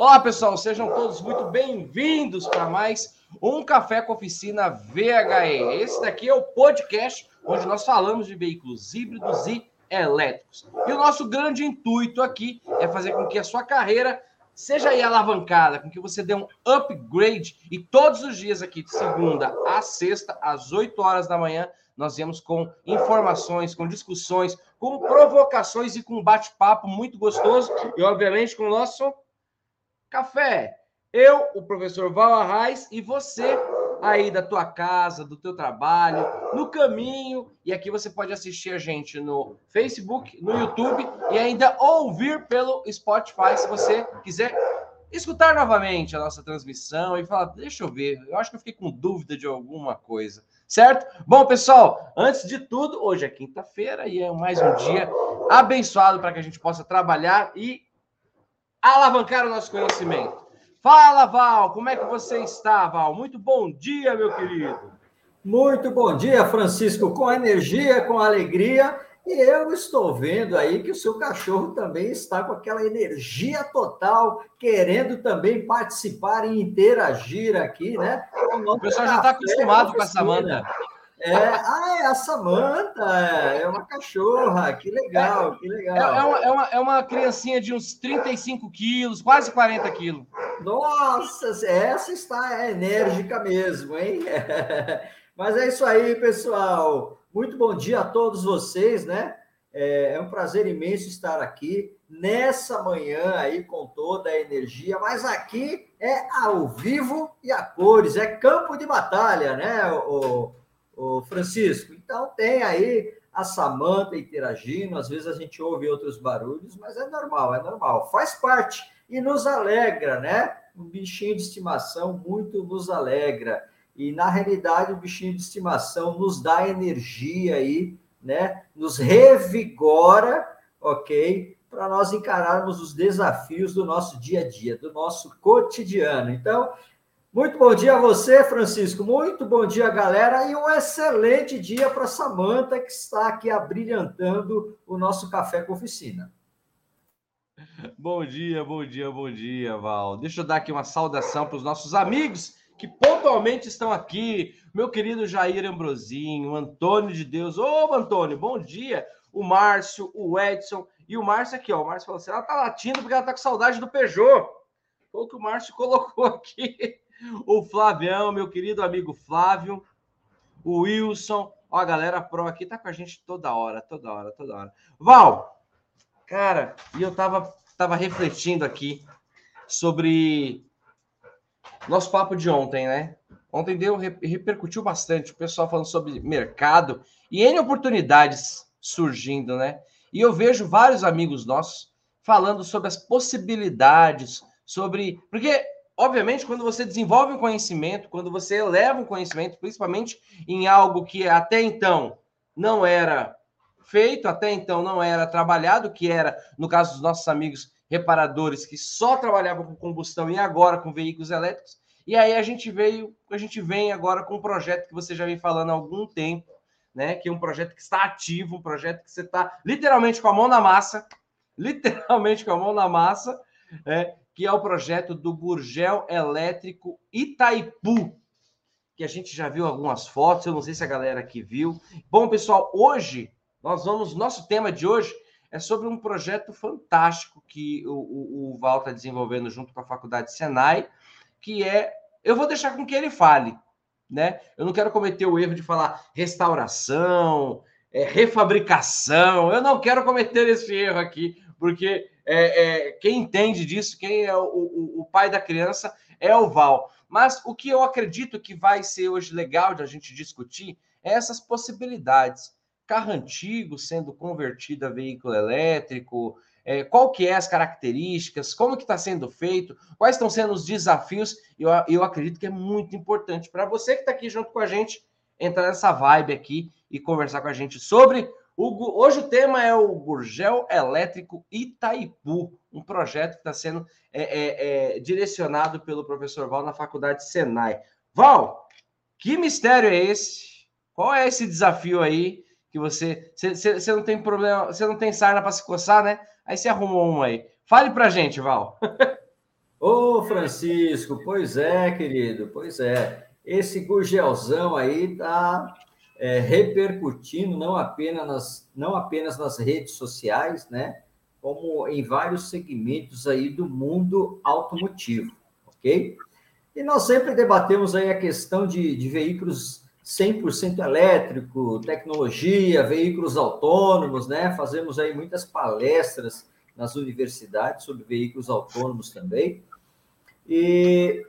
Olá, pessoal, sejam todos muito bem-vindos para mais um Café com Oficina VHE. Esse daqui é o podcast onde nós falamos de veículos híbridos e elétricos. E o nosso grande intuito aqui é fazer com que a sua carreira seja aí alavancada, com que você dê um upgrade e todos os dias aqui, de segunda a sexta, às 8 horas da manhã, nós viemos com informações, com discussões, com provocações e com bate-papo muito gostoso e, obviamente, com o nosso café. Eu, o professor Val Arraes e você aí da tua casa, do teu trabalho, no caminho. E aqui você pode assistir a gente no Facebook, no YouTube e ainda ouvir pelo Spotify se você quiser escutar novamente a nossa transmissão e falar, deixa eu ver, eu acho que eu fiquei com dúvida de alguma coisa, certo? Bom, pessoal, antes de tudo, hoje é quinta-feira e é mais um dia abençoado para que a gente possa trabalhar e alavancar o nosso conhecimento. Fala, Val, como é que você está, Val? Muito bom dia, meu querido. Muito bom dia, Francisco, com energia, com alegria. E eu estou vendo aí que o seu cachorro também está com aquela energia total, querendo também participar e interagir aqui, né? O pessoal já está acostumado com essa manda. É, ah, é a Samanta, é uma cachorra, que legal, que legal. É, é, uma, é, uma, é uma criancinha de uns 35 quilos, quase 40 quilos. Nossa, essa está enérgica mesmo, hein? Mas é isso aí, pessoal. Muito bom dia a todos vocês, né? É, é um prazer imenso estar aqui nessa manhã aí com toda a energia, mas aqui é ao vivo e a cores, é campo de batalha, né, o, o Francisco? Então tem aí a Samanta interagindo, às vezes a gente ouve outros barulhos, mas é normal, é normal, faz parte e nos alegra, né? Um bichinho de estimação muito nos alegra. E na realidade, o bichinho de estimação nos dá energia aí, né? Nos revigora, ok? Para nós encararmos os desafios do nosso dia a dia, do nosso cotidiano. Então, muito bom dia a você, Francisco. Muito bom dia, galera. E um excelente dia para Samanta, que está aqui abrilhantando o nosso café com oficina. Bom dia, bom dia, bom dia, Val. Deixa eu dar aqui uma saudação para os nossos amigos que pontualmente estão aqui. Meu querido Jair Ambrosinho, Antônio de Deus. Ô, Antônio, bom dia. O Márcio, o Edson e o Márcio aqui, ó. O Márcio falou assim: ela tá latindo porque ela tá com saudade do Peugeot. Foi o que o Márcio colocou aqui o Flavião, meu querido amigo Flávio, o Wilson, ó, a galera pro aqui tá com a gente toda hora, toda hora, toda hora. Val, cara, e eu tava, tava refletindo aqui sobre nosso papo de ontem, né? Ontem deu, repercutiu bastante, o pessoal falando sobre mercado e N oportunidades surgindo, né? E eu vejo vários amigos nossos falando sobre as possibilidades, sobre. Porque obviamente, quando você desenvolve um conhecimento, quando você eleva um conhecimento, principalmente em algo que até então não era feito, até então não era trabalhado, que era, no caso dos nossos amigos reparadores, que só trabalhavam com combustão e agora com veículos elétricos. E aí a gente veio, a gente vem agora com um projeto que você já vem falando há algum tempo, né? Que é um projeto que está ativo, um projeto que você está literalmente com a mão na massa, literalmente com a mão na massa, é, que é o projeto do Gurgel Elétrico Itaipu, que a gente já viu algumas fotos, eu não sei se a galera aqui viu. Bom, pessoal, hoje nós vamos, nosso tema de hoje é sobre um projeto fantástico que o, o, o Val está desenvolvendo junto com a Faculdade Senai, que é, eu vou deixar com que ele fale, né? Eu não quero cometer o erro de falar restauração, é, refabricação, eu não quero cometer esse erro aqui, porque é, é, quem entende disso, quem é o, o, o, pai da criança, é o Val. Mas o que eu acredito que vai ser hoje legal de a gente discutir é essas possibilidades. Carro antigo sendo convertido a veículo elétrico, é, qual que é as características, como que está sendo feito, quais estão sendo os desafios, eu, eu acredito que é muito importante para você que está aqui junto com a gente, entrar nessa vibe aqui e conversar com a gente sobre o, hoje o tema é o Gurgel Elétrico Itaipu, um projeto que está sendo é, é, é, direcionado pelo professor Val na Faculdade Senai. Val, que mistério é esse? Qual é esse desafio aí que você. Você não tem problema, você não tem sarna para se coçar, né? Aí você arrumou um aí. Fale para gente, Val. Ô, Francisco, pois é, querido, pois é. Esse Gurgelzão aí tá é, repercutindo não apenas, nas, não apenas nas redes sociais, né? Como em vários segmentos aí do mundo automotivo, ok? E nós sempre debatemos aí a questão de, de veículos 100% elétrico, tecnologia, veículos autônomos, né? Fazemos aí muitas palestras nas universidades sobre veículos autônomos também. E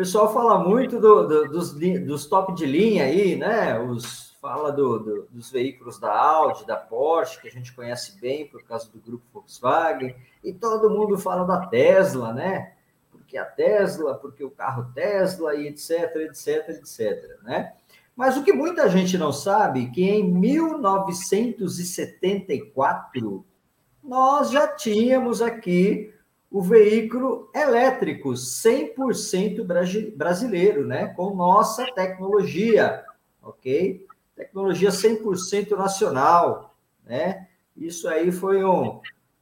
pessoal fala muito do, do, dos, dos top de linha aí, né? Os, fala do, dos veículos da Audi, da Porsche, que a gente conhece bem por causa do grupo Volkswagen, e todo mundo fala da Tesla, né? Porque a Tesla, porque o carro Tesla, e etc, etc, etc, né? Mas o que muita gente não sabe é que em 1974 nós já tínhamos aqui o veículo elétrico 100% brasileiro, né? Com nossa tecnologia, ok? Tecnologia 100% nacional, né? Isso aí foi um,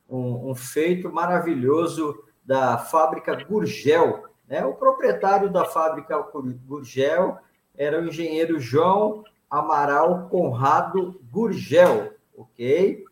um, um, feito maravilhoso da fábrica Gurgel, né? O proprietário da fábrica Gurgel era o engenheiro João Amaral Conrado Gurgel, ok?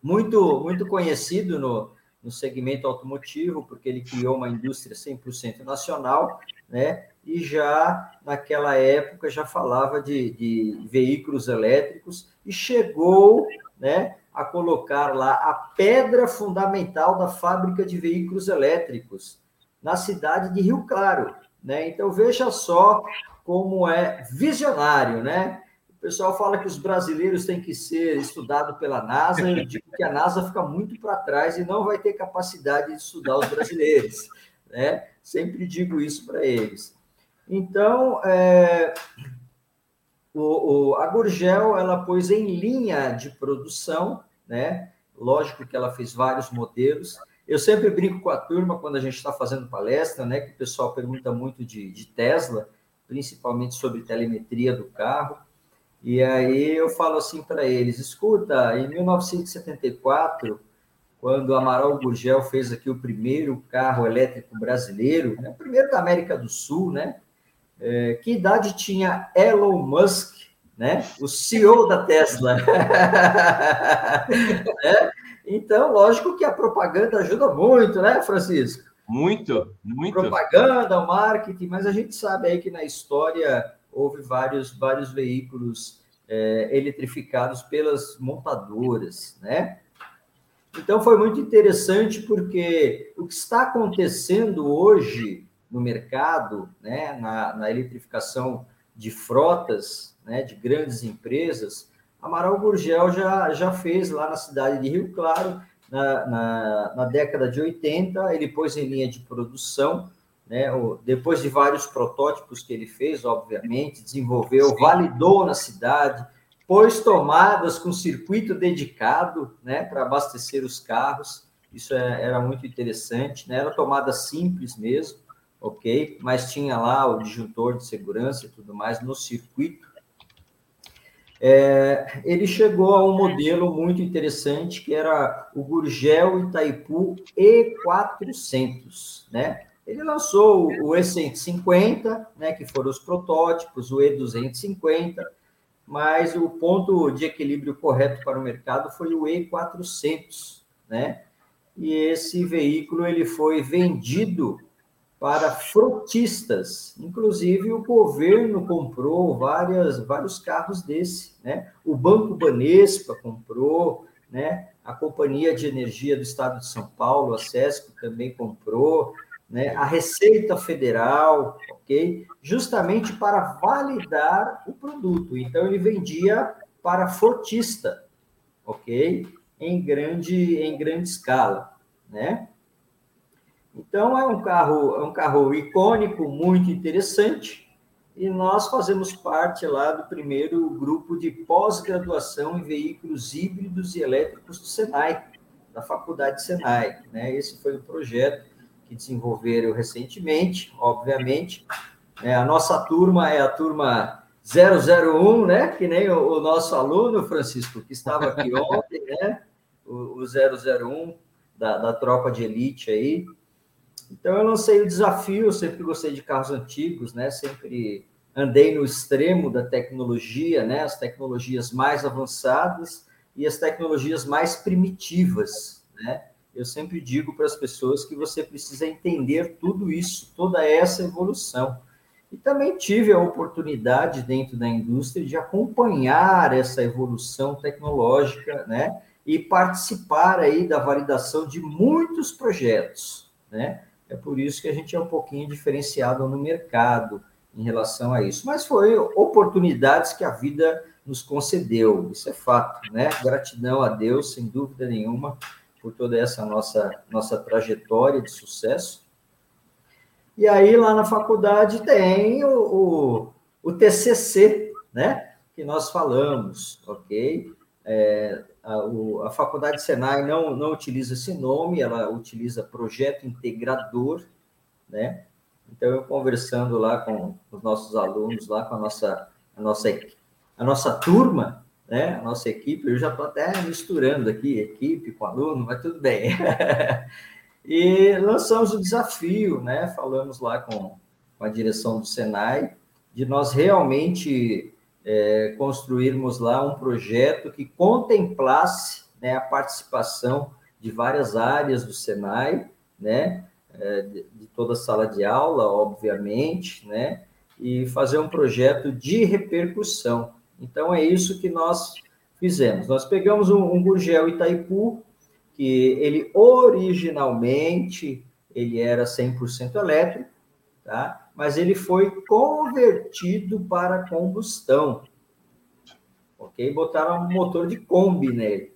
Muito, muito conhecido no, no segmento automotivo, porque ele criou uma indústria 100% nacional, né? E já naquela época já falava de, de veículos elétricos e chegou, né, a colocar lá a pedra fundamental da fábrica de veículos elétricos na cidade de Rio Claro, né? Então veja só como é visionário, né? Pessoal fala que os brasileiros têm que ser estudados pela NASA, eu digo que a NASA fica muito para trás e não vai ter capacidade de estudar os brasileiros. Né? Sempre digo isso para eles. Então, é, o, o, a Gurgel, ela pôs em linha de produção, né? lógico que ela fez vários modelos, eu sempre brinco com a turma quando a gente está fazendo palestra, né? Que o pessoal pergunta muito de, de Tesla, principalmente sobre telemetria do carro. E aí eu falo assim para eles: escuta, em 1974, quando Amaral Gurgel fez aqui o primeiro carro elétrico brasileiro, né, o primeiro da América do Sul, né? É, que idade tinha Elon Musk, né? O CEO da Tesla. é? Então, lógico que a propaganda ajuda muito, né, Francisco? Muito, muito. Propaganda, o marketing, mas a gente sabe aí que na história houve vários, vários veículos é, eletrificados pelas montadoras, né? Então foi muito interessante porque o que está acontecendo hoje no mercado, né, na, na eletrificação de frotas, né, de grandes empresas, Amaral Gurgel já, já fez lá na cidade de Rio Claro, na, na, na década de 80, ele pôs em linha de produção né? Depois de vários protótipos que ele fez, obviamente, desenvolveu, Sim. validou na cidade, pôs tomadas com circuito dedicado né, para abastecer os carros. Isso é, era muito interessante, né? Era tomada simples mesmo, ok? Mas tinha lá o disjuntor de segurança e tudo mais no circuito. É, ele chegou a um modelo muito interessante que era o Gurgel Itaipu E400, né? Ele lançou o E150, né, que foram os protótipos, o E250, mas o ponto de equilíbrio correto para o mercado foi o E400, né? E esse veículo ele foi vendido para frotistas, inclusive o governo comprou várias, vários carros desse, né? O Banco Banespa comprou, né? A Companhia de Energia do Estado de São Paulo, a SESC, também comprou, né, a Receita Federal, ok? Justamente para validar o produto. Então, ele vendia para frotista, ok? Em grande, em grande escala, né? Então, é um carro, é um carro icônico, muito interessante, e nós fazemos parte lá do primeiro grupo de pós-graduação em veículos híbridos e elétricos do Senai, da Faculdade Senai, né? Esse foi o projeto que desenvolveram recentemente, obviamente. É, a nossa turma é a turma 001, né? Que nem o, o nosso aluno, Francisco, que estava aqui ontem, né? O, o 001 da, da tropa de elite aí. Então eu lancei o desafio, eu sempre gostei de carros antigos, né? Sempre andei no extremo da tecnologia, né? As tecnologias mais avançadas e as tecnologias mais primitivas, né? Eu sempre digo para as pessoas que você precisa entender tudo isso, toda essa evolução. E também tive a oportunidade dentro da indústria de acompanhar essa evolução tecnológica, né? E participar aí da validação de muitos projetos, né? É por isso que a gente é um pouquinho diferenciado no mercado em relação a isso. Mas foi oportunidades que a vida nos concedeu, isso é fato, né? Gratidão a Deus, sem dúvida nenhuma, por toda essa nossa, nossa trajetória de sucesso. E aí, lá na faculdade, tem o, o, o TCC, né? Que nós falamos, ok? É, a, o, a faculdade Senai não, não utiliza esse nome, ela utiliza projeto integrador, né? Então, eu conversando lá com os nossos alunos, lá com a nossa, a nossa, a nossa turma, né? A nossa equipe, eu já estou até misturando aqui, equipe com aluno, mas tudo bem. e lançamos o desafio, né? Falamos lá com, com a direção do Senai, de nós realmente é, construirmos lá um projeto que contemplasse né, a participação de várias áreas do Senai, né? É, de, de toda a sala de aula, obviamente, né? E fazer um projeto de repercussão. Então, é isso que nós fizemos. Nós pegamos um, um Gurgel Itaipu, que ele originalmente ele era 100% elétrico, tá? mas ele foi convertido para combustão. Ok? Botaram um motor de Kombi nele.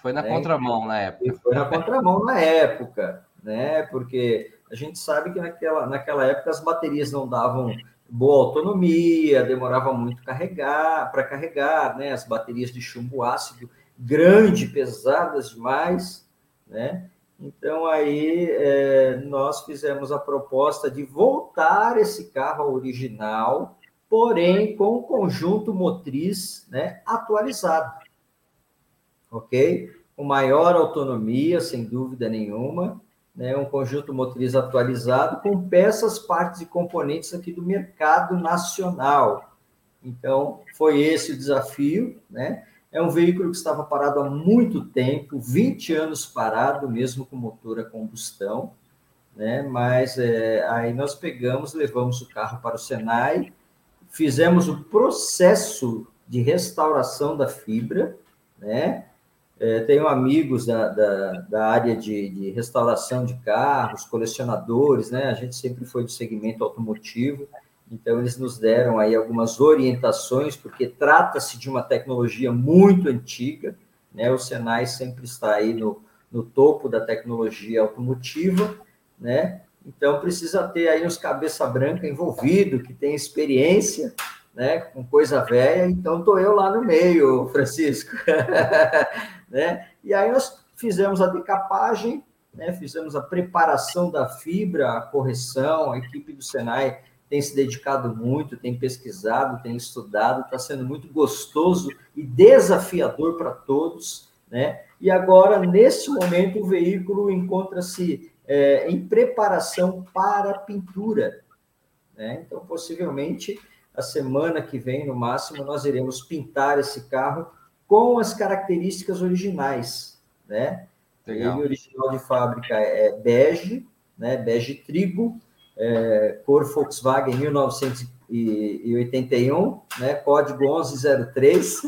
Foi na né? contramão na época. E foi na contramão na época, né? Porque a gente sabe que naquela, naquela época as baterias não davam boa autonomia, demorava muito carregar para carregar, né? As baterias de chumbo ácido grande, pesadas demais, né? Então aí é, nós fizemos a proposta de voltar esse carro ao original, porém com o conjunto motriz, né, atualizado, ok? Com maior autonomia, sem dúvida nenhuma, né, um conjunto motriz atualizado com peças, partes e componentes aqui do mercado nacional. Então, foi esse o desafio, né? É um veículo que estava parado há muito tempo, 20 anos parado, mesmo com motor a combustão, né? Mas é, aí nós pegamos, levamos o carro para o Senai, fizemos o processo de restauração da fibra, né? É, tenho amigos da, da, da área de, de, restauração de carros, colecionadores, né? A gente sempre foi do segmento automotivo, então eles nos deram aí algumas orientações, porque trata-se de uma tecnologia muito antiga, né? O Senai sempre está aí no, no topo da tecnologia automotiva, né? Então precisa ter aí uns cabeça branca envolvido, que tem experiência, né? Com coisa velha, então estou eu lá no meio, Francisco. né? E aí nós fizemos a decapagem, né? fizemos a preparação da fibra, a correção, a equipe do Senai tem se dedicado muito, tem pesquisado, tem estudado, está sendo muito gostoso e desafiador para todos, né? E agora, nesse momento, o veículo encontra-se é, em preparação para pintura, né? Então, possivelmente, a semana que vem, no máximo, nós iremos pintar esse carro com as características originais, né? Legal. Ele original de fábrica é bege, né? Bege trigo, é, cor Volkswagen 1981, né? Código 1103,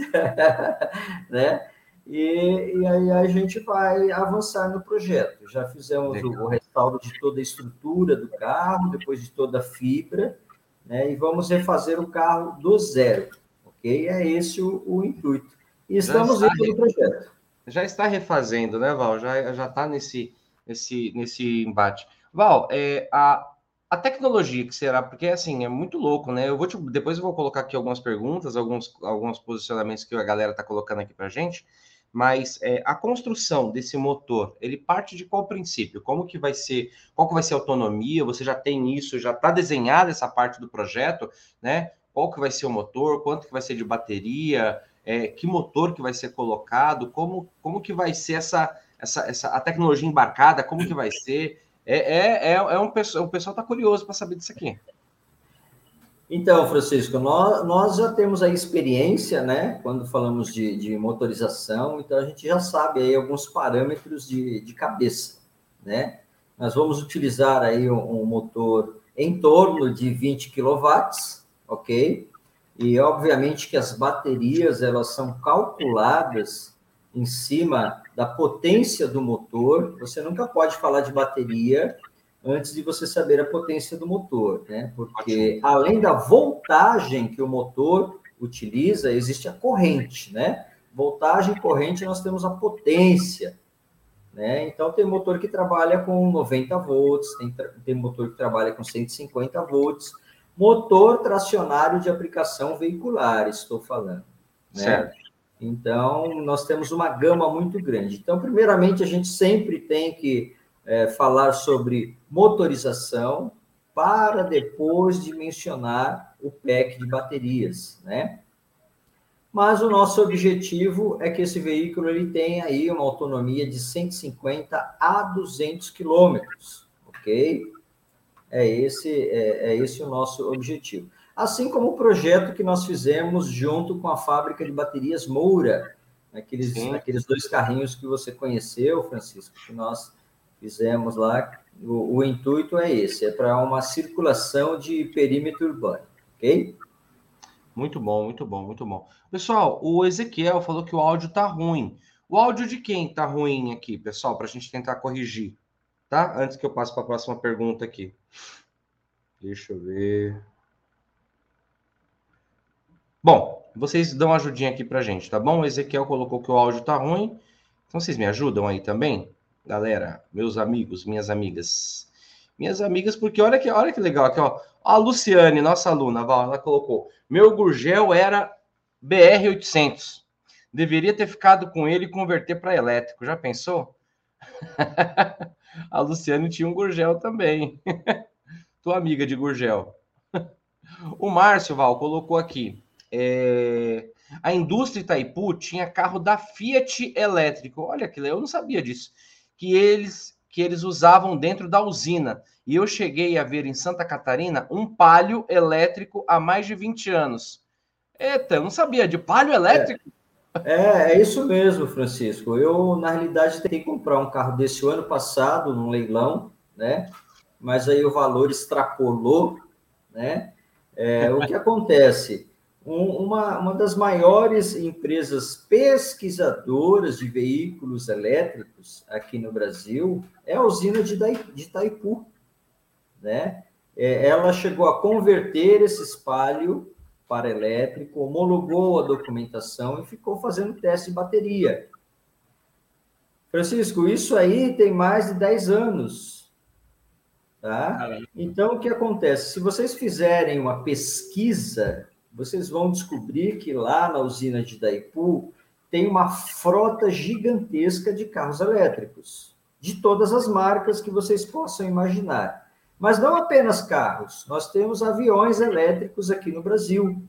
né? E, e, aí a gente vai avançar no projeto. Já fizemos o, o, restauro de toda a estrutura do carro, depois de toda a fibra, né? E vamos refazer o carro do zero, ok? É esse o, o intuito. E estamos indo no projeto. Já está refazendo, né, Val? Já já está nesse nesse nesse embate. Val, é, a, a tecnologia que será, porque assim, é muito louco, né? Eu vou te, depois eu vou colocar aqui algumas perguntas, alguns, alguns posicionamentos que a galera está colocando aqui para gente, mas é, a construção desse motor, ele parte de qual princípio? Como que vai ser, qual que vai ser a autonomia? Você já tem isso, já está desenhada essa parte do projeto, né? Qual que vai ser o motor, quanto que vai ser de bateria, é, que motor que vai ser colocado, como, como que vai ser essa, essa, essa a tecnologia embarcada, como que vai ser, É, é, é, é um, o pessoal está curioso para saber disso aqui. Então, Francisco, nós, nós já temos a experiência, né, quando falamos de, de motorização, então a gente já sabe aí alguns parâmetros de, de cabeça, né? Nós vamos utilizar aí um, um motor em torno de 20 kW, ok? E obviamente que as baterias elas são calculadas em cima da potência do motor. Você nunca pode falar de bateria antes de você saber a potência do motor, né? Porque além da voltagem que o motor utiliza, existe a corrente, né? Voltagem e corrente, nós temos a potência, né? Então, tem motor que trabalha com 90 volts, tem, tem motor que trabalha com 150 volts, motor tracionário de aplicação veicular, estou falando, né? Certo. Então, nós temos uma gama muito grande. Então, primeiramente, a gente sempre tem que é, falar sobre motorização para depois de mencionar o pack de baterias, né? Mas o nosso objetivo é que esse veículo ele tenha aí uma autonomia de 150 a 200 quilômetros, ok? É esse, é, é esse o nosso objetivo. Assim como o projeto que nós fizemos junto com a fábrica de baterias Moura, aqueles, aqueles dois carrinhos que você conheceu, Francisco, que nós fizemos lá. O, o intuito é esse, é para uma circulação de perímetro urbano, ok? Muito bom, muito bom, muito bom. Pessoal, o Ezequiel falou que o áudio tá ruim. O áudio de quem tá ruim aqui, pessoal, para a gente tentar corrigir, tá? Antes que eu passe para a próxima pergunta aqui. Deixa eu ver. Bom, vocês dão ajudinha aqui para gente, tá bom? O Ezequiel colocou que o áudio tá ruim. Então vocês me ajudam aí também? galera, meus amigos, minhas amigas. Minhas amigas, porque olha que, olha que legal aqui, ó. A Luciane, nossa aluna, ela colocou: meu Gurgel era BR-800. Deveria ter ficado com ele e converter para elétrico. Já pensou? a Luciane tinha um Gurgel também. Tua amiga de Gurgel. o Márcio, Val, colocou aqui. É... A indústria Itaipu tinha carro da Fiat elétrico. Olha que eu não sabia disso que eles que eles usavam dentro da usina. E eu cheguei a ver em Santa Catarina um palio elétrico há mais de 20 anos. Eita, eu não sabia de palio elétrico. É, é, é isso mesmo, Francisco. Eu, na realidade, tentei comprar um carro desse ano passado, num leilão, né? Mas aí o valor extrapolou, né? É, o que acontece? uma, uma das maiores empresas pesquisadoras de veículos elétricos aqui no Brasil é a usina de, de Itaipu. Né? É, ela chegou a converter esse espalho para elétrico, homologou a documentação e ficou fazendo teste de bateria. Francisco, isso aí tem mais de 10 anos. Tá? Então, o que acontece? Se vocês fizerem uma pesquisa vocês vão descobrir que lá na usina de Daipu tem uma frota gigantesca de carros elétricos, de todas as marcas que vocês possam imaginar. Mas não apenas carros, nós temos aviões elétricos aqui no Brasil,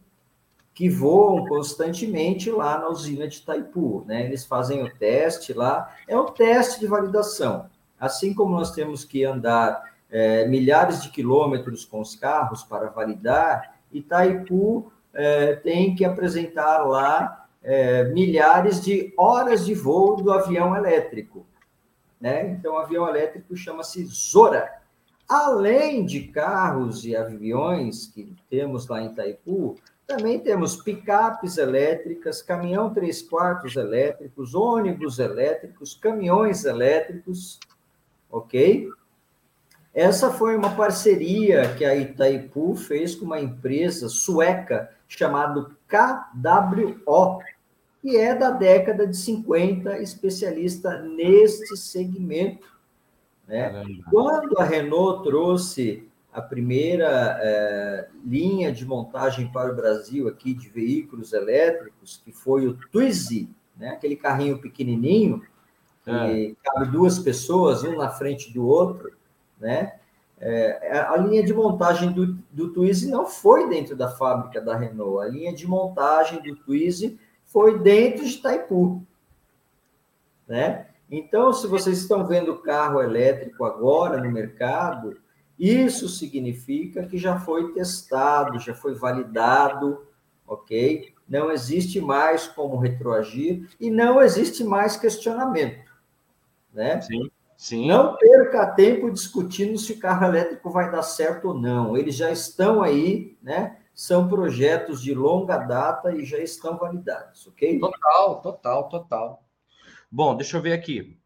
que voam constantemente lá na usina de Itaipu, né? Eles fazem o teste lá, é o teste de validação. Assim como nós temos que andar é, milhares de quilômetros com os carros para validar, Itaipu é, tem que apresentar lá é, milhares de horas de voo do avião elétrico. Né? Então, o avião elétrico chama-se Zora. Além de carros e aviões que temos lá em Itaipu, também temos picapes elétricas, caminhão 3 quartos elétricos, ônibus elétricos, caminhões elétricos, ok? Essa foi uma parceria que a Itaipu fez com uma empresa sueca chamada KWO, que é da década de 50, especialista neste segmento. Né? Quando a Renault trouxe a primeira é, linha de montagem para o Brasil aqui de veículos elétricos, que foi o Twizy, né? aquele carrinho pequenininho, que é. cabe duas pessoas, um na frente do outro, né? É, a linha de montagem do, do Twizy não foi dentro da fábrica da Renault, a linha de montagem do Twizy foi dentro de Itaipu, né? Então, se vocês estão vendo carro elétrico agora no mercado, isso significa que já foi testado, já foi validado, ok? Não existe mais como retroagir e não existe mais questionamento, né? Sim. Sim. Não perca tempo discutindo se o carro elétrico vai dar certo ou não. Eles já estão aí, né? São projetos de longa data e já estão validados, ok? Total, total, total. Bom, deixa eu ver aqui.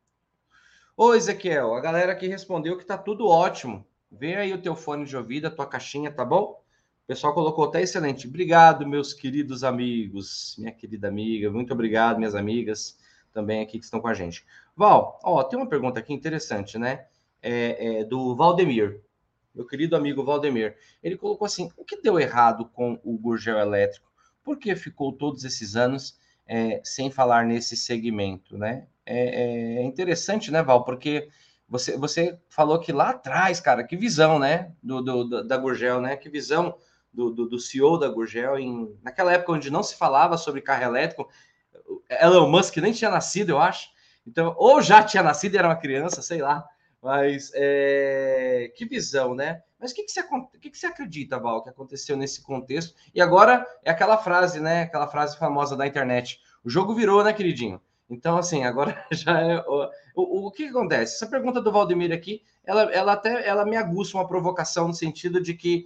Ô, Ezequiel, a galera aqui respondeu que tá tudo ótimo. Vê aí o teu fone de ouvido, a tua caixinha, tá bom? O pessoal colocou, tá excelente. Obrigado, meus queridos amigos, minha querida amiga. Muito obrigado, minhas amigas também aqui que estão com a gente. Val, ó, tem uma pergunta aqui interessante, né? É, é, do Valdemir, meu querido amigo Valdemir. Ele colocou assim: o que deu errado com o Gurgel elétrico? Por que ficou todos esses anos é, sem falar nesse segmento, né? É, é, interessante, né, Val? Porque você, você falou que lá atrás, cara, que visão, né, do, do da Gurgel, né? Que visão do, do, do CEO da Gurgel em naquela época onde não se falava sobre carro elétrico. Elon Musk nem tinha nascido, eu acho. Então, ou já tinha nascido e era uma criança, sei lá. Mas é... que visão, né? Mas o que, que, você, que, que você acredita, Val, que aconteceu nesse contexto? E agora é aquela frase, né? Aquela frase famosa da internet. O jogo virou, né, queridinho? Então, assim, agora já é. O, o, o que, que, acontece? Essa pergunta do Valdemir aqui, ela, ela até ela me aguça uma provocação no sentido de que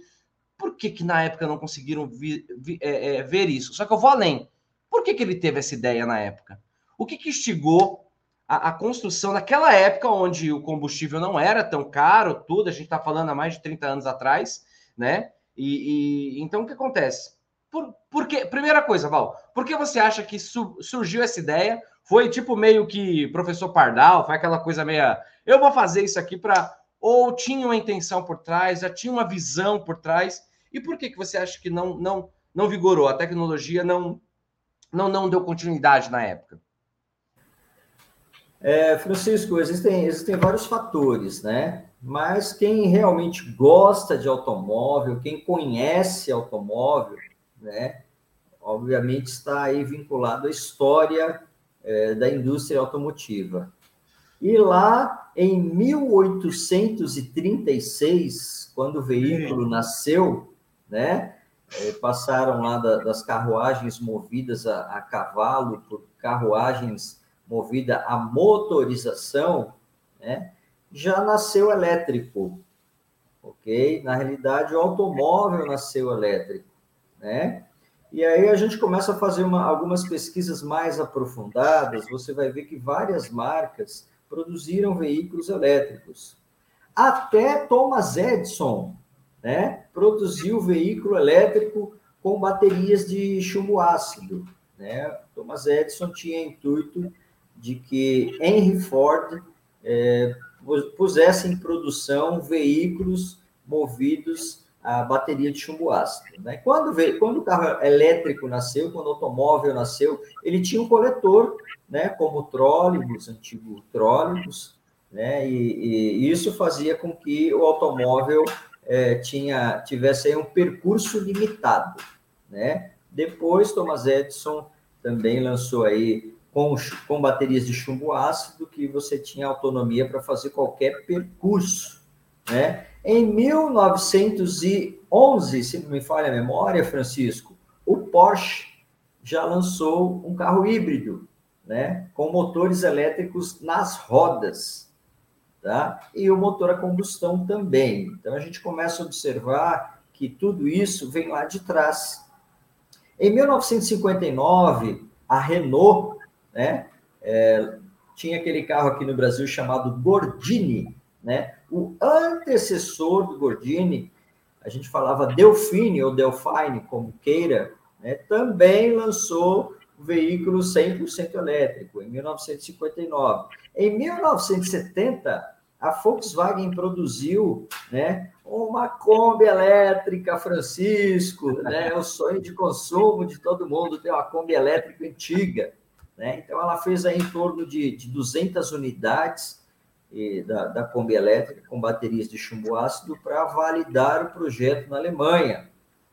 por que, que na época não conseguiram vi, vi, é, é, ver isso? Só que eu vou além. Por que, que ele teve essa ideia na época? O que, que instigou a, a, construção naquela época onde o combustível não era tão caro, tudo, a gente está falando há mais de 30 anos atrás, né? E, e então o que acontece? Por, por que, primeira coisa, Val, por que você acha que su, surgiu essa ideia? Foi tipo meio que professor Pardal, foi aquela coisa meia. Eu vou fazer isso aqui para. Ou tinha uma intenção por trás, já tinha uma visão por trás. E por que, que você acha que não, não, não vigorou? A tecnologia não, não, não deu continuidade na época? É, Francisco, existem, existem vários fatores, né? Mas quem realmente gosta de automóvel, quem conhece automóvel, né? Obviamente está aí vinculado à história é, da indústria automotiva. E lá em 1836, quando o veículo nasceu, né? É, passaram lá da, das carruagens movidas a, a cavalo por carruagens movida a motorização, né, já nasceu elétrico, ok? Na realidade, o automóvel nasceu elétrico, né? E aí a gente começa a fazer uma, algumas pesquisas mais aprofundadas, você vai ver que várias marcas produziram veículos elétricos. Até Thomas Edison, né, produziu veículo elétrico com baterias de chumbo ácido, né? Thomas Edison tinha intuito de que Henry Ford é, pusesse em produção veículos movidos a bateria de chumbo ácido. Né? Quando, veio, quando o carro elétrico nasceu, quando o automóvel nasceu, ele tinha um coletor, né, como o trólebus, antigo trólebus, né, e, e, isso fazia com que o automóvel é, tinha, tivesse um percurso limitado. Né? Depois, Thomas Edison também lançou aí com, com baterias de chumbo ácido que você tinha autonomia para fazer qualquer percurso. Né? Em 1911, se não me falha a memória, Francisco, o Porsche já lançou um carro híbrido, né? com motores elétricos nas rodas. Tá? E o motor a combustão também. Então a gente começa a observar que tudo isso vem lá de trás. Em 1959, a Renault né? É, tinha aquele carro aqui no Brasil chamado Gordini, né? O antecessor do Gordini, a gente falava Delfine ou Delfine, como queira, né? também lançou o veículo 100% elétrico, em 1959. Em 1970, a Volkswagen produziu né, uma Kombi elétrica, Francisco, né, o sonho de consumo de todo mundo ter uma Kombi elétrica antiga. Né? Então, ela fez aí em torno de, de 200 unidades e, da, da Kombi elétrica com baterias de chumbo ácido para validar o projeto na Alemanha.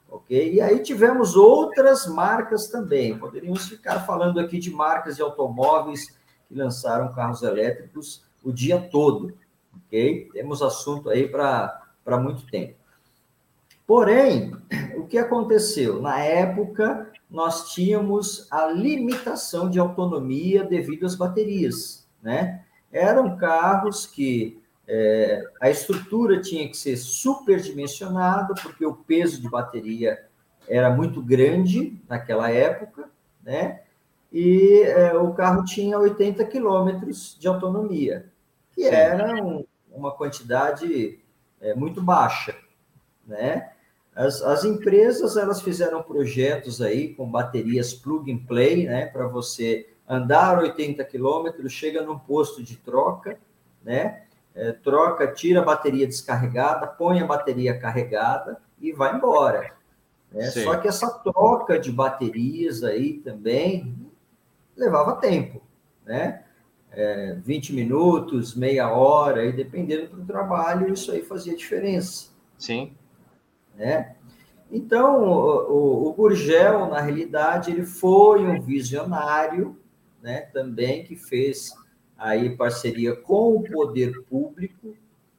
Ok? E aí tivemos outras marcas também. Poderíamos ficar falando aqui de marcas de automóveis que lançaram carros elétricos o dia todo, ok? Temos assunto aí para muito tempo. Porém, o que aconteceu? Na época, nós tínhamos a limitação de autonomia devido às baterias, né? Eram carros que é, a estrutura tinha que ser superdimensionada, porque o peso de bateria era muito grande naquela época, né? E é, o carro tinha 80 quilômetros de autonomia, que Sim. era um, uma quantidade é, muito baixa, né? As, as empresas elas fizeram projetos aí com baterias plug and play, né? Para você andar 80 quilômetros, chega num posto de troca, né? É, troca, tira a bateria descarregada, põe a bateria carregada e vai embora. Né? Só que essa troca de baterias aí também levava tempo, né? É, 20 minutos, meia hora, e dependendo do trabalho, isso aí fazia diferença. Sim. Né? Então, o, o, Gurgel, na realidade, ele foi um visionário, né, também, que fez aí parceria com o poder público,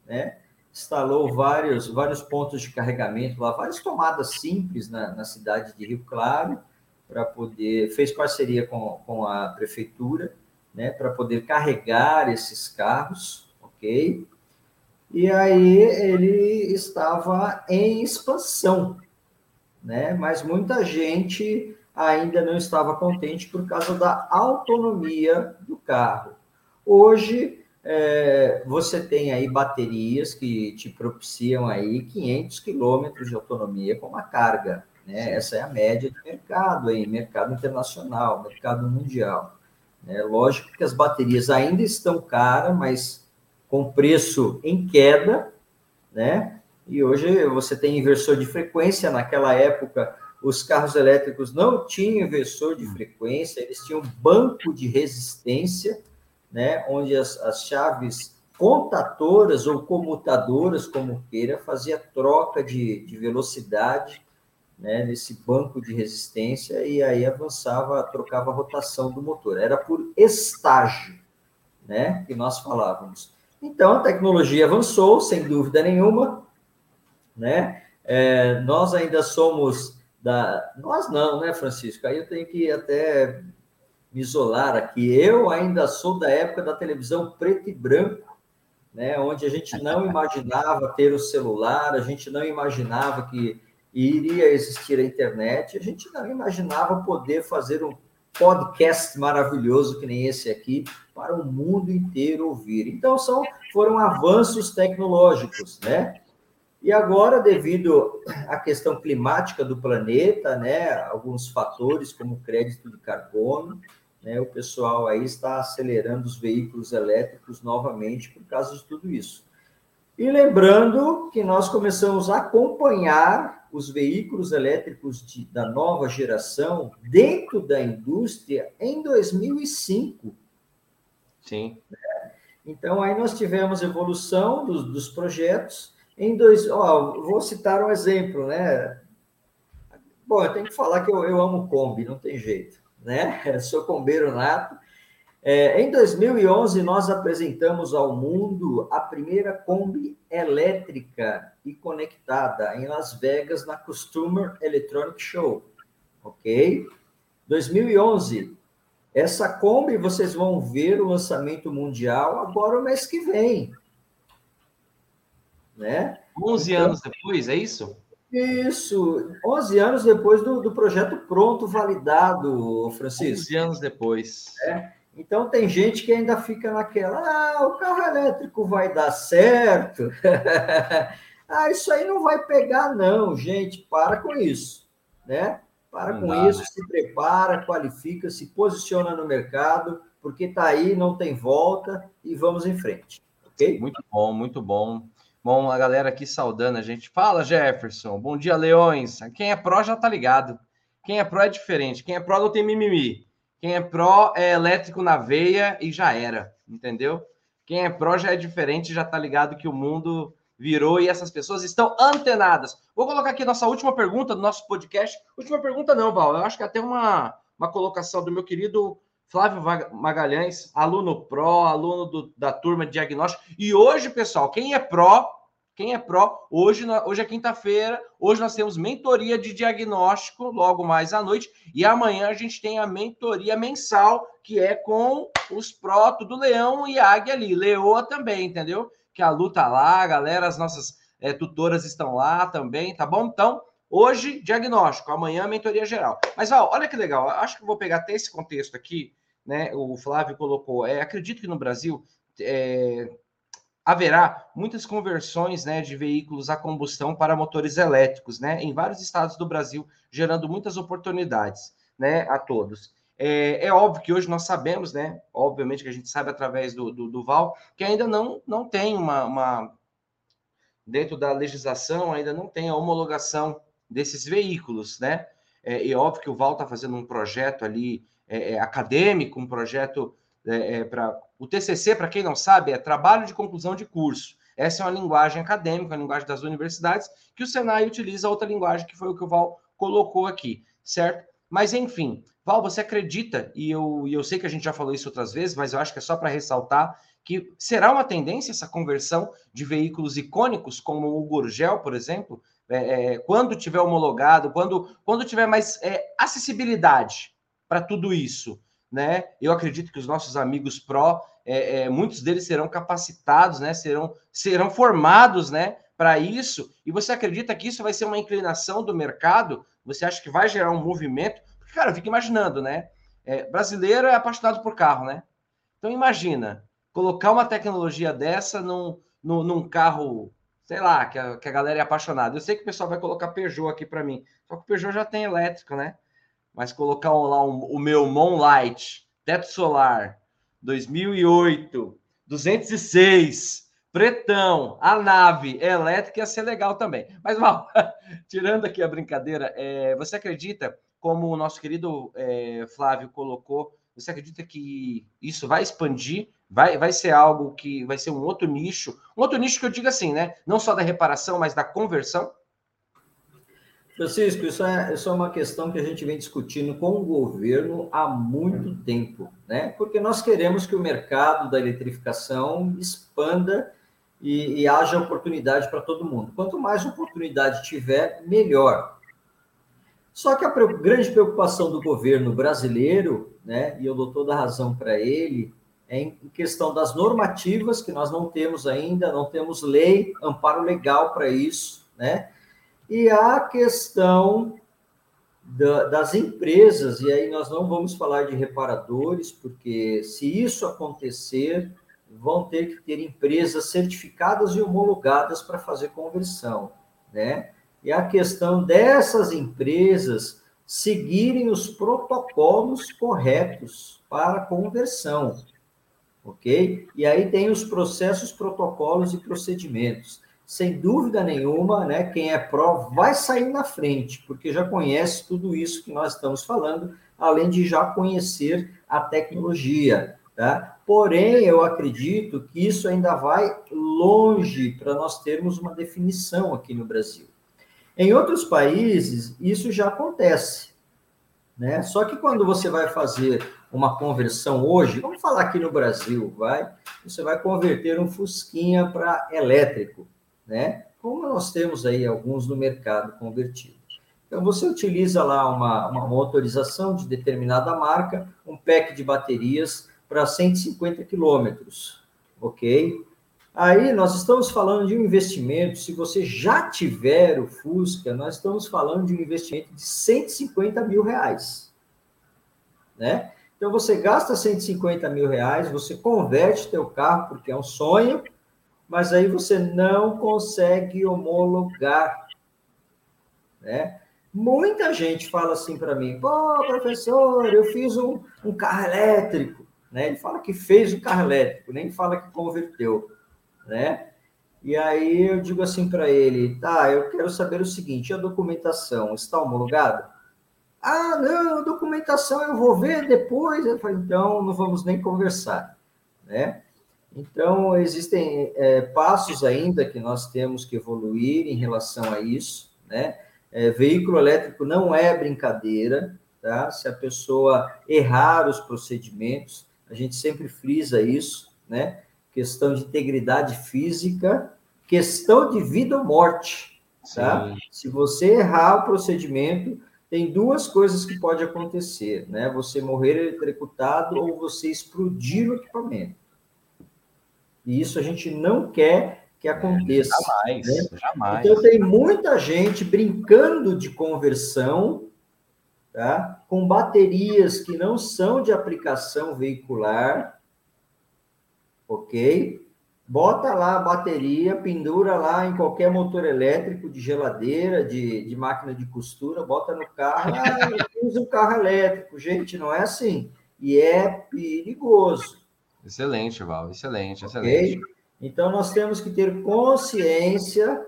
né, instalou vários, vários pontos de carregamento lá, várias tomadas simples na, na cidade de Rio Claro, para poder, fez parceria com, com a prefeitura, né, para poder carregar esses carros, ok? E aí ele estava em expansão, né? Mas muita gente ainda não estava contente por causa da autonomia do carro. Hoje é, você tem aí baterias que te propiciam aí 500 quilômetros de autonomia com uma carga, né? Essa é a média de mercado aí, mercado internacional, mercado mundial. É lógico que as baterias ainda estão caras, mas com preço em queda, né? E hoje você tem inversor de frequência. Naquela época, os carros elétricos não tinham inversor de frequência, eles tinham banco de resistência, né? Onde as, as chaves contatoras ou comutadoras, como queira, fazia troca de, de velocidade né, nesse banco de resistência e aí avançava, trocava a rotação do motor. Era por estágio, né, que nós falávamos. Então, a tecnologia avançou, sem dúvida nenhuma, né? É, nós ainda somos da... Nós não, né, Francisco? Aí eu tenho que até me isolar aqui. Eu ainda sou da época da televisão preto e branco, né, onde a gente não imaginava ter o celular, a gente não imaginava que iria existir a internet, a gente não imaginava poder fazer um podcast maravilhoso que nem esse aqui para o mundo inteiro ouvir. Então são foram avanços tecnológicos, né? E agora, devido à questão climática do planeta, né, alguns fatores como crédito de carbono, né, o pessoal aí está acelerando os veículos elétricos novamente por causa de tudo isso. E lembrando que nós começamos a acompanhar os veículos elétricos de, da nova geração dentro da indústria em 2005. Sim. Então, aí nós tivemos evolução dos, dos projetos. Em dois, ó, vou citar um exemplo, né? Bom, eu tenho que falar que eu, eu amo Kombi, não tem jeito, né? Eu sou combeiro nato. É, em 2011, nós apresentamos ao mundo a primeira Kombi elétrica e conectada em Las Vegas, na Customer Electronic Show. Ok? 2011. Essa Kombi, vocês vão ver o lançamento mundial agora o mês que vem. Né? 11 então, anos depois, é isso? Isso, 11 anos depois do, do projeto pronto, validado, Francisco. 11 anos depois. É. Então, tem gente que ainda fica naquela, ah, o carro elétrico vai dar certo. ah, isso aí não vai pegar, não, gente, para com isso, né? Para não com dá, isso, né? se prepara, qualifica, se posiciona no mercado, porque está aí, não tem volta e vamos em frente, ok? Muito bom, muito bom. Bom, a galera aqui saudando a gente. Fala, Jefferson. Bom dia, Leões. Quem é pró já tá ligado. Quem é pró é diferente. Quem é pró não tem mimimi. Quem é pró é elétrico na veia e já era, entendeu? Quem é pró já é diferente, já tá ligado que o mundo virou e essas pessoas estão antenadas. Vou colocar aqui nossa última pergunta do nosso podcast. Última pergunta não, Val. Eu acho que até uma, uma colocação do meu querido Flávio Magalhães, aluno pró, aluno do, da turma de diagnóstico. E hoje, pessoal, quem é pró, quem é pró, hoje, hoje é quinta-feira, hoje nós temos mentoria de diagnóstico, logo mais à noite, e amanhã a gente tem a mentoria mensal, que é com os pró, do leão e águia ali, leoa também, entendeu? Que a luta tá lá, galera, as nossas é, tutoras estão lá também, tá bom? Então, hoje, diagnóstico, amanhã, mentoria geral. Mas, Val, olha que legal, acho que vou pegar até esse contexto aqui, né, o Flávio colocou, é, acredito que no Brasil é, haverá muitas conversões né, de veículos a combustão para motores elétricos, né, em vários estados do Brasil, gerando muitas oportunidades né, a todos. É, é, óbvio que hoje nós sabemos, né? Obviamente que a gente sabe através do, do, do Val, que ainda não, não tem uma, uma, Dentro da legislação, ainda não tem a homologação desses veículos, né? É, é óbvio que o Val está fazendo um projeto ali é, é, acadêmico, um projeto é, é para. O TCC, para quem não sabe, é Trabalho de Conclusão de Curso. Essa é uma linguagem acadêmica, uma linguagem das universidades, que o Senai utiliza outra linguagem, que foi o que o Val colocou aqui, certo? Mas, enfim, Val, você acredita, e eu, e eu sei que a gente já falou isso outras vezes, mas eu acho que é só para ressaltar, que será uma tendência essa conversão de veículos icônicos, como o Gurgel, por exemplo, é, é, quando tiver homologado, quando, quando tiver mais é, acessibilidade para tudo isso, né? Eu acredito que os nossos amigos pró, é, é, muitos deles serão capacitados, né? Serão, serão formados, né? Para isso. E você acredita que isso vai ser uma inclinação do mercado? Você acha que vai gerar um movimento? Porque, cara, eu fico imaginando, né? É, brasileiro é apaixonado por carro, né? Então imagina colocar uma tecnologia dessa num, num, num carro sei lá, que a, que a galera é apaixonada. Eu sei que o pessoal vai colocar Peugeot aqui para mim, só que o Peugeot já tem elétrico, né? Mas colocar lá um, o meu Moonlight, teto solar, 2008, 206, pretão, a nave elétrica ia ser legal também. Mas, mal, tirando aqui a brincadeira, é, você acredita, como o nosso querido é, Flávio colocou, você acredita que isso vai expandir? Vai, vai ser algo que vai ser um outro nicho? Um outro nicho que eu digo assim, né? Não só da reparação, mas da conversão? Francisco, isso é, isso é uma questão que a gente vem discutindo com o governo há muito tempo, né? Porque nós queremos que o mercado da eletrificação expanda e, e haja oportunidade para todo mundo. Quanto mais oportunidade tiver, melhor. Só que a grande preocupação do governo brasileiro, né, e eu dou toda a razão para ele, é em questão das normativas, que nós não temos ainda, não temos lei, amparo legal para isso, né? E a questão da, das empresas, e aí nós não vamos falar de reparadores, porque se isso acontecer, vão ter que ter empresas certificadas e homologadas para fazer conversão, né? E a questão dessas empresas seguirem os protocolos corretos para conversão, ok? E aí tem os processos, protocolos e procedimentos sem dúvida nenhuma, né, quem é pró vai sair na frente, porque já conhece tudo isso que nós estamos falando, além de já conhecer a tecnologia. Tá? Porém, eu acredito que isso ainda vai longe para nós termos uma definição aqui no Brasil. Em outros países, isso já acontece. Né? Só que quando você vai fazer uma conversão hoje, vamos falar aqui no Brasil, vai, você vai converter um Fusquinha para elétrico né? Como nós temos aí alguns no mercado convertido. Então, você utiliza lá uma, uma motorização de determinada marca, um pack de baterias para 150 quilômetros, ok? Aí nós estamos falando de um investimento, se você já tiver o Fusca, nós estamos falando de um investimento de 150 mil reais, né? Então você gasta 150 mil reais, você converte teu carro, porque é um sonho, mas aí você não consegue homologar, né? Muita gente fala assim para mim, pô, professor, eu fiz um, um, carro elétrico, né? Ele fala que fez o carro elétrico, nem fala que converteu, né? E aí eu digo assim para ele, tá, eu quero saber o seguinte, a documentação está homologada? Ah, não, documentação eu vou ver depois. Eu falei, então não vamos nem conversar, né? Então, existem é, passos ainda que nós temos que evoluir em relação a isso, né? É, veículo elétrico não é brincadeira, tá? Se a pessoa errar os procedimentos, a gente sempre frisa isso, né? Questão de integridade física, questão de vida ou morte, tá? Sim. Se você errar o procedimento, tem duas coisas que pode acontecer, né? Você morrer eletrocutado ou você explodir o equipamento. E isso a gente não quer que aconteça. Jamais, né? jamais. Então tem muita gente brincando de conversão, tá? Com baterias que não são de aplicação veicular, ok? bota lá a bateria, pendura lá em qualquer motor elétrico, de geladeira, de, de máquina de costura, bota no carro, ah, usa o carro elétrico. Gente, não é assim. E é perigoso. Excelente, Val, excelente, excelente. Okay? Então, nós temos que ter consciência,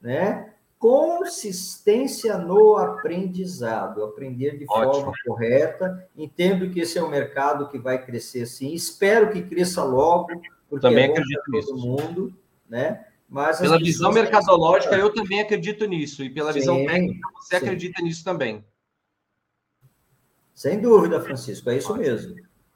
né? Consistência no aprendizado, aprender de Ótimo. forma correta. Entendo que esse é um mercado que vai crescer sim, espero que cresça logo, porque também é acredito nisso. todo mundo, né? Mas pela visão mercadológica, eu também acredito nisso. E pela sim, visão técnica, você sim. acredita nisso também. Sem dúvida, Francisco, é isso mesmo.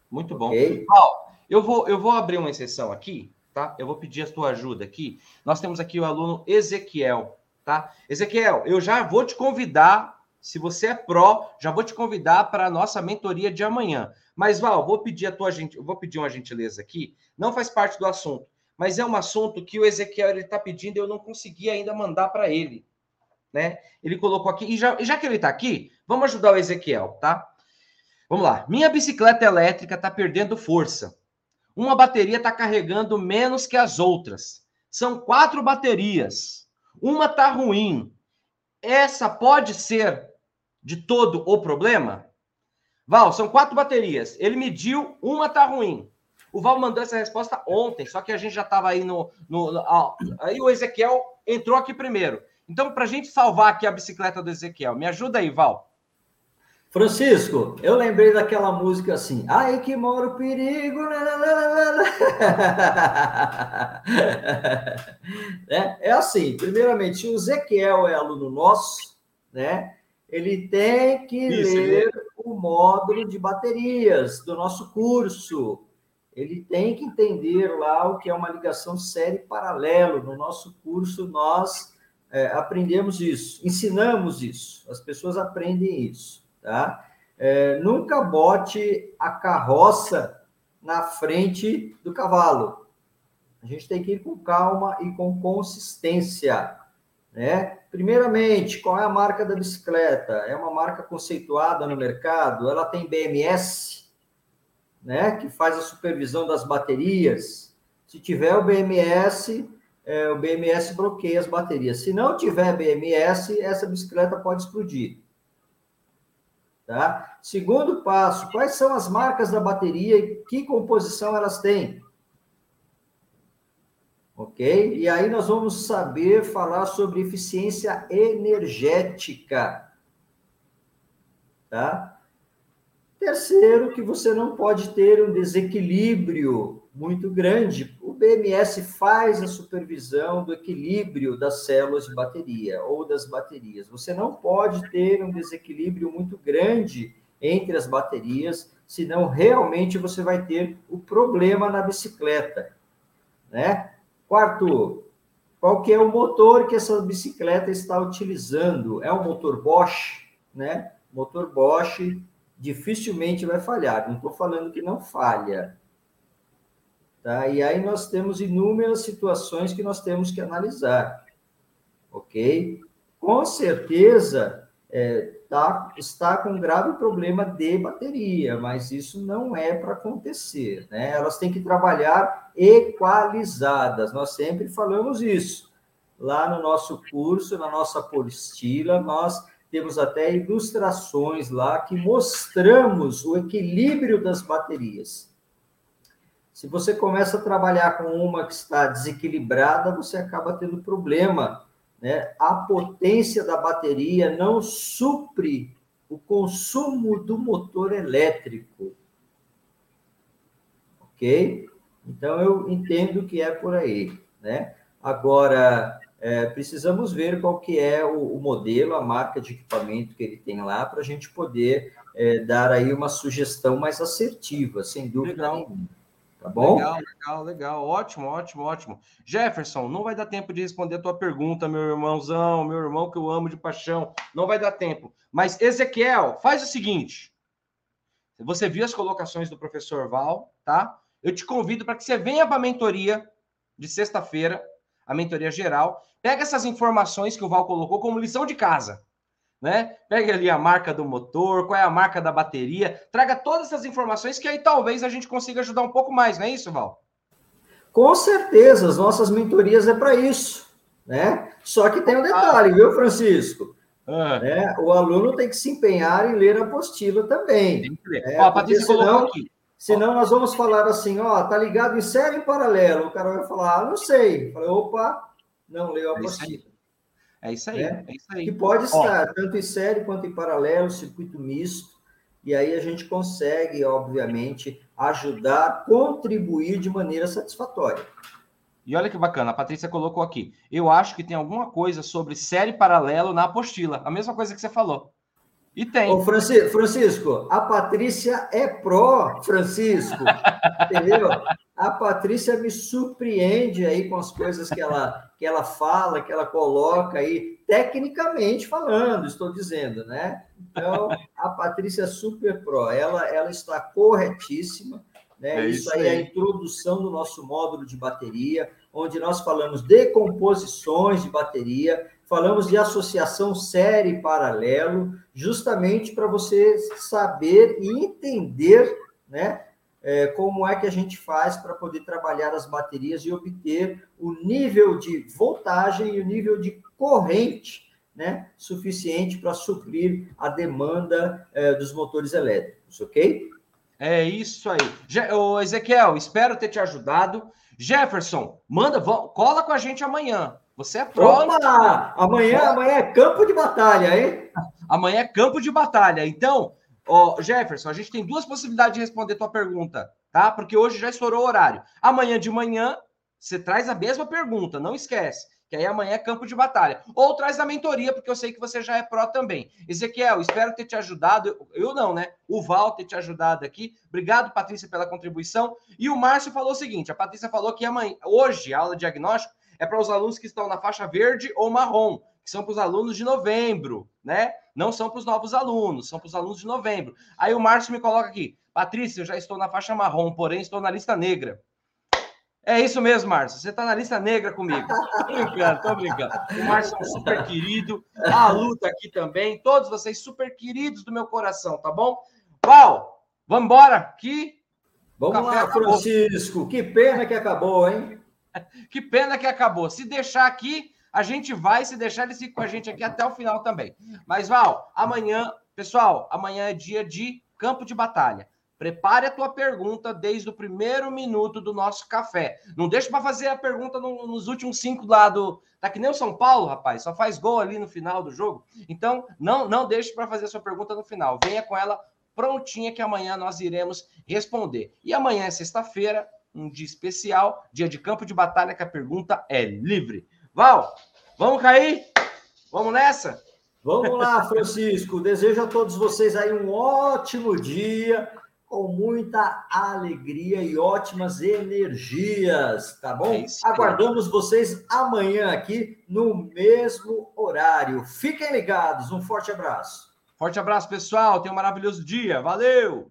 Muito bom. Okay? Paulo, eu vou, eu vou abrir uma exceção aqui, tá? Eu vou pedir a tua ajuda aqui. Nós temos aqui o aluno Ezequiel, tá? Ezequiel, eu já vou te convidar, se você é pró, já vou te convidar para a nossa mentoria de amanhã. Mas, Val, vou pedir a tua gente, vou pedir uma gentileza aqui. Não faz parte do assunto, mas é um assunto que o Ezequiel ele está pedindo e eu não consegui ainda mandar para ele. Né? Ele colocou aqui, e já, já que ele está aqui, vamos ajudar o Ezequiel, tá? Vamos lá. Minha bicicleta elétrica está perdendo força. Uma bateria está carregando menos que as outras. São quatro baterias. Uma está ruim. Essa pode ser de todo o problema? Val, são quatro baterias. Ele mediu, uma tá ruim. O Val mandou essa resposta ontem, só que a gente já estava aí no. no, no aí o Ezequiel entrou aqui primeiro. Então, para a gente salvar aqui a bicicleta do Ezequiel, me ajuda aí, Val. Francisco, eu lembrei daquela música assim, aí que mora o perigo. é, é assim, primeiramente, o Ezequiel é aluno nosso, né? Ele tem que Isso, ler o módulo de baterias do nosso curso. Ele tem que entender lá o que é uma ligação série paralelo. No nosso curso, nós é, aprendemos isso, ensinamos isso, as pessoas aprendem isso. Tá? É, nunca bote a carroça na frente do cavalo. A gente tem que ir com calma e com consistência. Né? Primeiramente, qual é a marca da bicicleta? É uma marca conceituada no mercado? Ela tem BMS, né, que faz a supervisão das baterias. Se tiver o BMS, é, o BMS bloqueia as baterias. Se não tiver BMS, essa bicicleta pode explodir. Tá? Segundo passo, quais são as marcas da bateria e que composição elas têm? ok? E aí nós vamos saber falar sobre eficiência energética, tá? Terceiro, que você não pode ter um desequilíbrio muito grande. O BMS faz a supervisão do equilíbrio das células de bateria ou das baterias. Você não pode ter um desequilíbrio muito grande entre as baterias, senão realmente você vai ter o problema na bicicleta, né? Quarto, qual que é o motor que essa bicicleta está utilizando? É um motor Bosch, né? Motor Bosch dificilmente vai falhar. Não estou falando que não falha. Tá? E aí nós temos inúmeras situações que nós temos que analisar. Ok? Com certeza, é, tá, está com um grave problema de bateria, mas isso não é para acontecer. Né? Elas têm que trabalhar equalizadas, nós sempre falamos isso. Lá no nosso curso, na nossa apostila, nós temos até ilustrações lá que mostramos o equilíbrio das baterias. Se você começa a trabalhar com uma que está desequilibrada, você acaba tendo problema né, a potência da bateria não supre o consumo do motor elétrico. Ok? Então, eu entendo que é por aí. Né? Agora, é, precisamos ver qual que é o, o, modelo, a marca de equipamento que ele tem lá, para a gente poder é, dar aí uma sugestão mais assertiva, sem dúvida Legal. nenhuma. Tá bom? Legal, legal, legal. Ótimo, ótimo, ótimo. Jefferson, não vai dar tempo de responder a tua pergunta, meu irmãozão, meu irmão que eu amo de paixão. Não vai dar tempo. Mas, Ezequiel, faz o seguinte. Você viu as colocações do professor Val, tá? Eu te convido para que você venha para a mentoria de sexta-feira, a mentoria geral. Pega essas informações que o Val colocou como lição de casa né? Pega ali a marca do motor, qual é a marca da bateria, traga todas essas informações que aí talvez a gente consiga ajudar um pouco mais, não é isso, Val? Com certeza, as nossas mentorias é para isso, né? Só que tem um detalhe, ah. viu, Francisco? Ah. Né? O aluno tem que se empenhar em ler a apostila também. Tem que ler. Né? Ó, a Patrícia senão, colocou aqui. Senão ó. nós vamos falar assim, ó, tá ligado em série em paralelo. O cara vai falar, ah, não sei. Falei, opa, não leu a apostila. É isso aí, né? é isso aí. Que pode estar Ó, tanto em série quanto em paralelo, circuito misto, e aí a gente consegue, obviamente, ajudar, contribuir de maneira satisfatória. E olha que bacana, a Patrícia colocou aqui. Eu acho que tem alguma coisa sobre série paralelo na apostila. A mesma coisa que você falou. E tem. Ô, Francisco, Francisco, a Patrícia é pró, Francisco. entendeu? A Patrícia me surpreende aí com as coisas que ela, que ela fala, que ela coloca aí, tecnicamente falando, estou dizendo, né? Então, a Patrícia é super pró, ela, ela está corretíssima. Né? É isso, isso aí é a introdução do nosso módulo de bateria, onde nós falamos de composições de bateria, falamos de associação série paralelo, justamente para você saber e entender né, é, como é que a gente faz para poder trabalhar as baterias e obter o nível de voltagem e o nível de corrente né, suficiente para suprir a demanda é, dos motores elétricos, ok? É isso aí. Je Ô, Ezequiel, espero ter te ajudado. Jefferson, manda, cola com a gente amanhã. Você é pró. Amanhã, amanhã é campo de batalha, hein? Amanhã é campo de batalha. Então, Ó, Jefferson, a gente tem duas possibilidades de responder tua pergunta, tá? Porque hoje já estourou o horário. Amanhã de manhã, você traz a mesma pergunta, não esquece. Que aí amanhã é campo de batalha. Ou traz a mentoria, porque eu sei que você já é pró também. Ezequiel, espero ter te ajudado. Eu não, né? O Val ter te ajudado aqui. Obrigado, Patrícia, pela contribuição. E o Márcio falou o seguinte: a Patrícia falou que amanhã, hoje, a aula de diagnóstico é para os alunos que estão na faixa verde ou marrom, que são para os alunos de novembro, né? não são para os novos alunos, são para os alunos de novembro. Aí o Márcio me coloca aqui, Patrícia, eu já estou na faixa marrom, porém estou na lista negra. É isso mesmo, Márcio. Você está na lista negra comigo. Tô brincando, tô brincando. O Márcio é um super querido. A luta aqui também. Todos vocês super queridos do meu coração, tá bom? Val, vamos embora aqui. Vamos lá, acabou. Francisco. Que pena que acabou, hein? Que pena que acabou. Se deixar aqui, a gente vai, se deixar, ficam com a gente aqui até o final também. Mas, Val, amanhã, pessoal, amanhã é dia de campo de batalha. Prepare a tua pergunta desde o primeiro minuto do nosso café. Não deixa para fazer a pergunta no, nos últimos cinco lá do. Tá que nem o São Paulo, rapaz, só faz gol ali no final do jogo. Então, não, não deixe para fazer a sua pergunta no final. Venha com ela prontinha que amanhã nós iremos responder. E amanhã é sexta-feira, um dia especial, dia de campo de batalha, que a pergunta é livre. Val, vamos cair? Vamos nessa? Vamos lá, Francisco. Desejo a todos vocês aí um ótimo dia, com muita alegria e ótimas energias, tá bom? É Aguardamos vocês amanhã aqui no mesmo horário. Fiquem ligados. Um forte abraço. Forte abraço, pessoal. Tenha um maravilhoso dia. Valeu!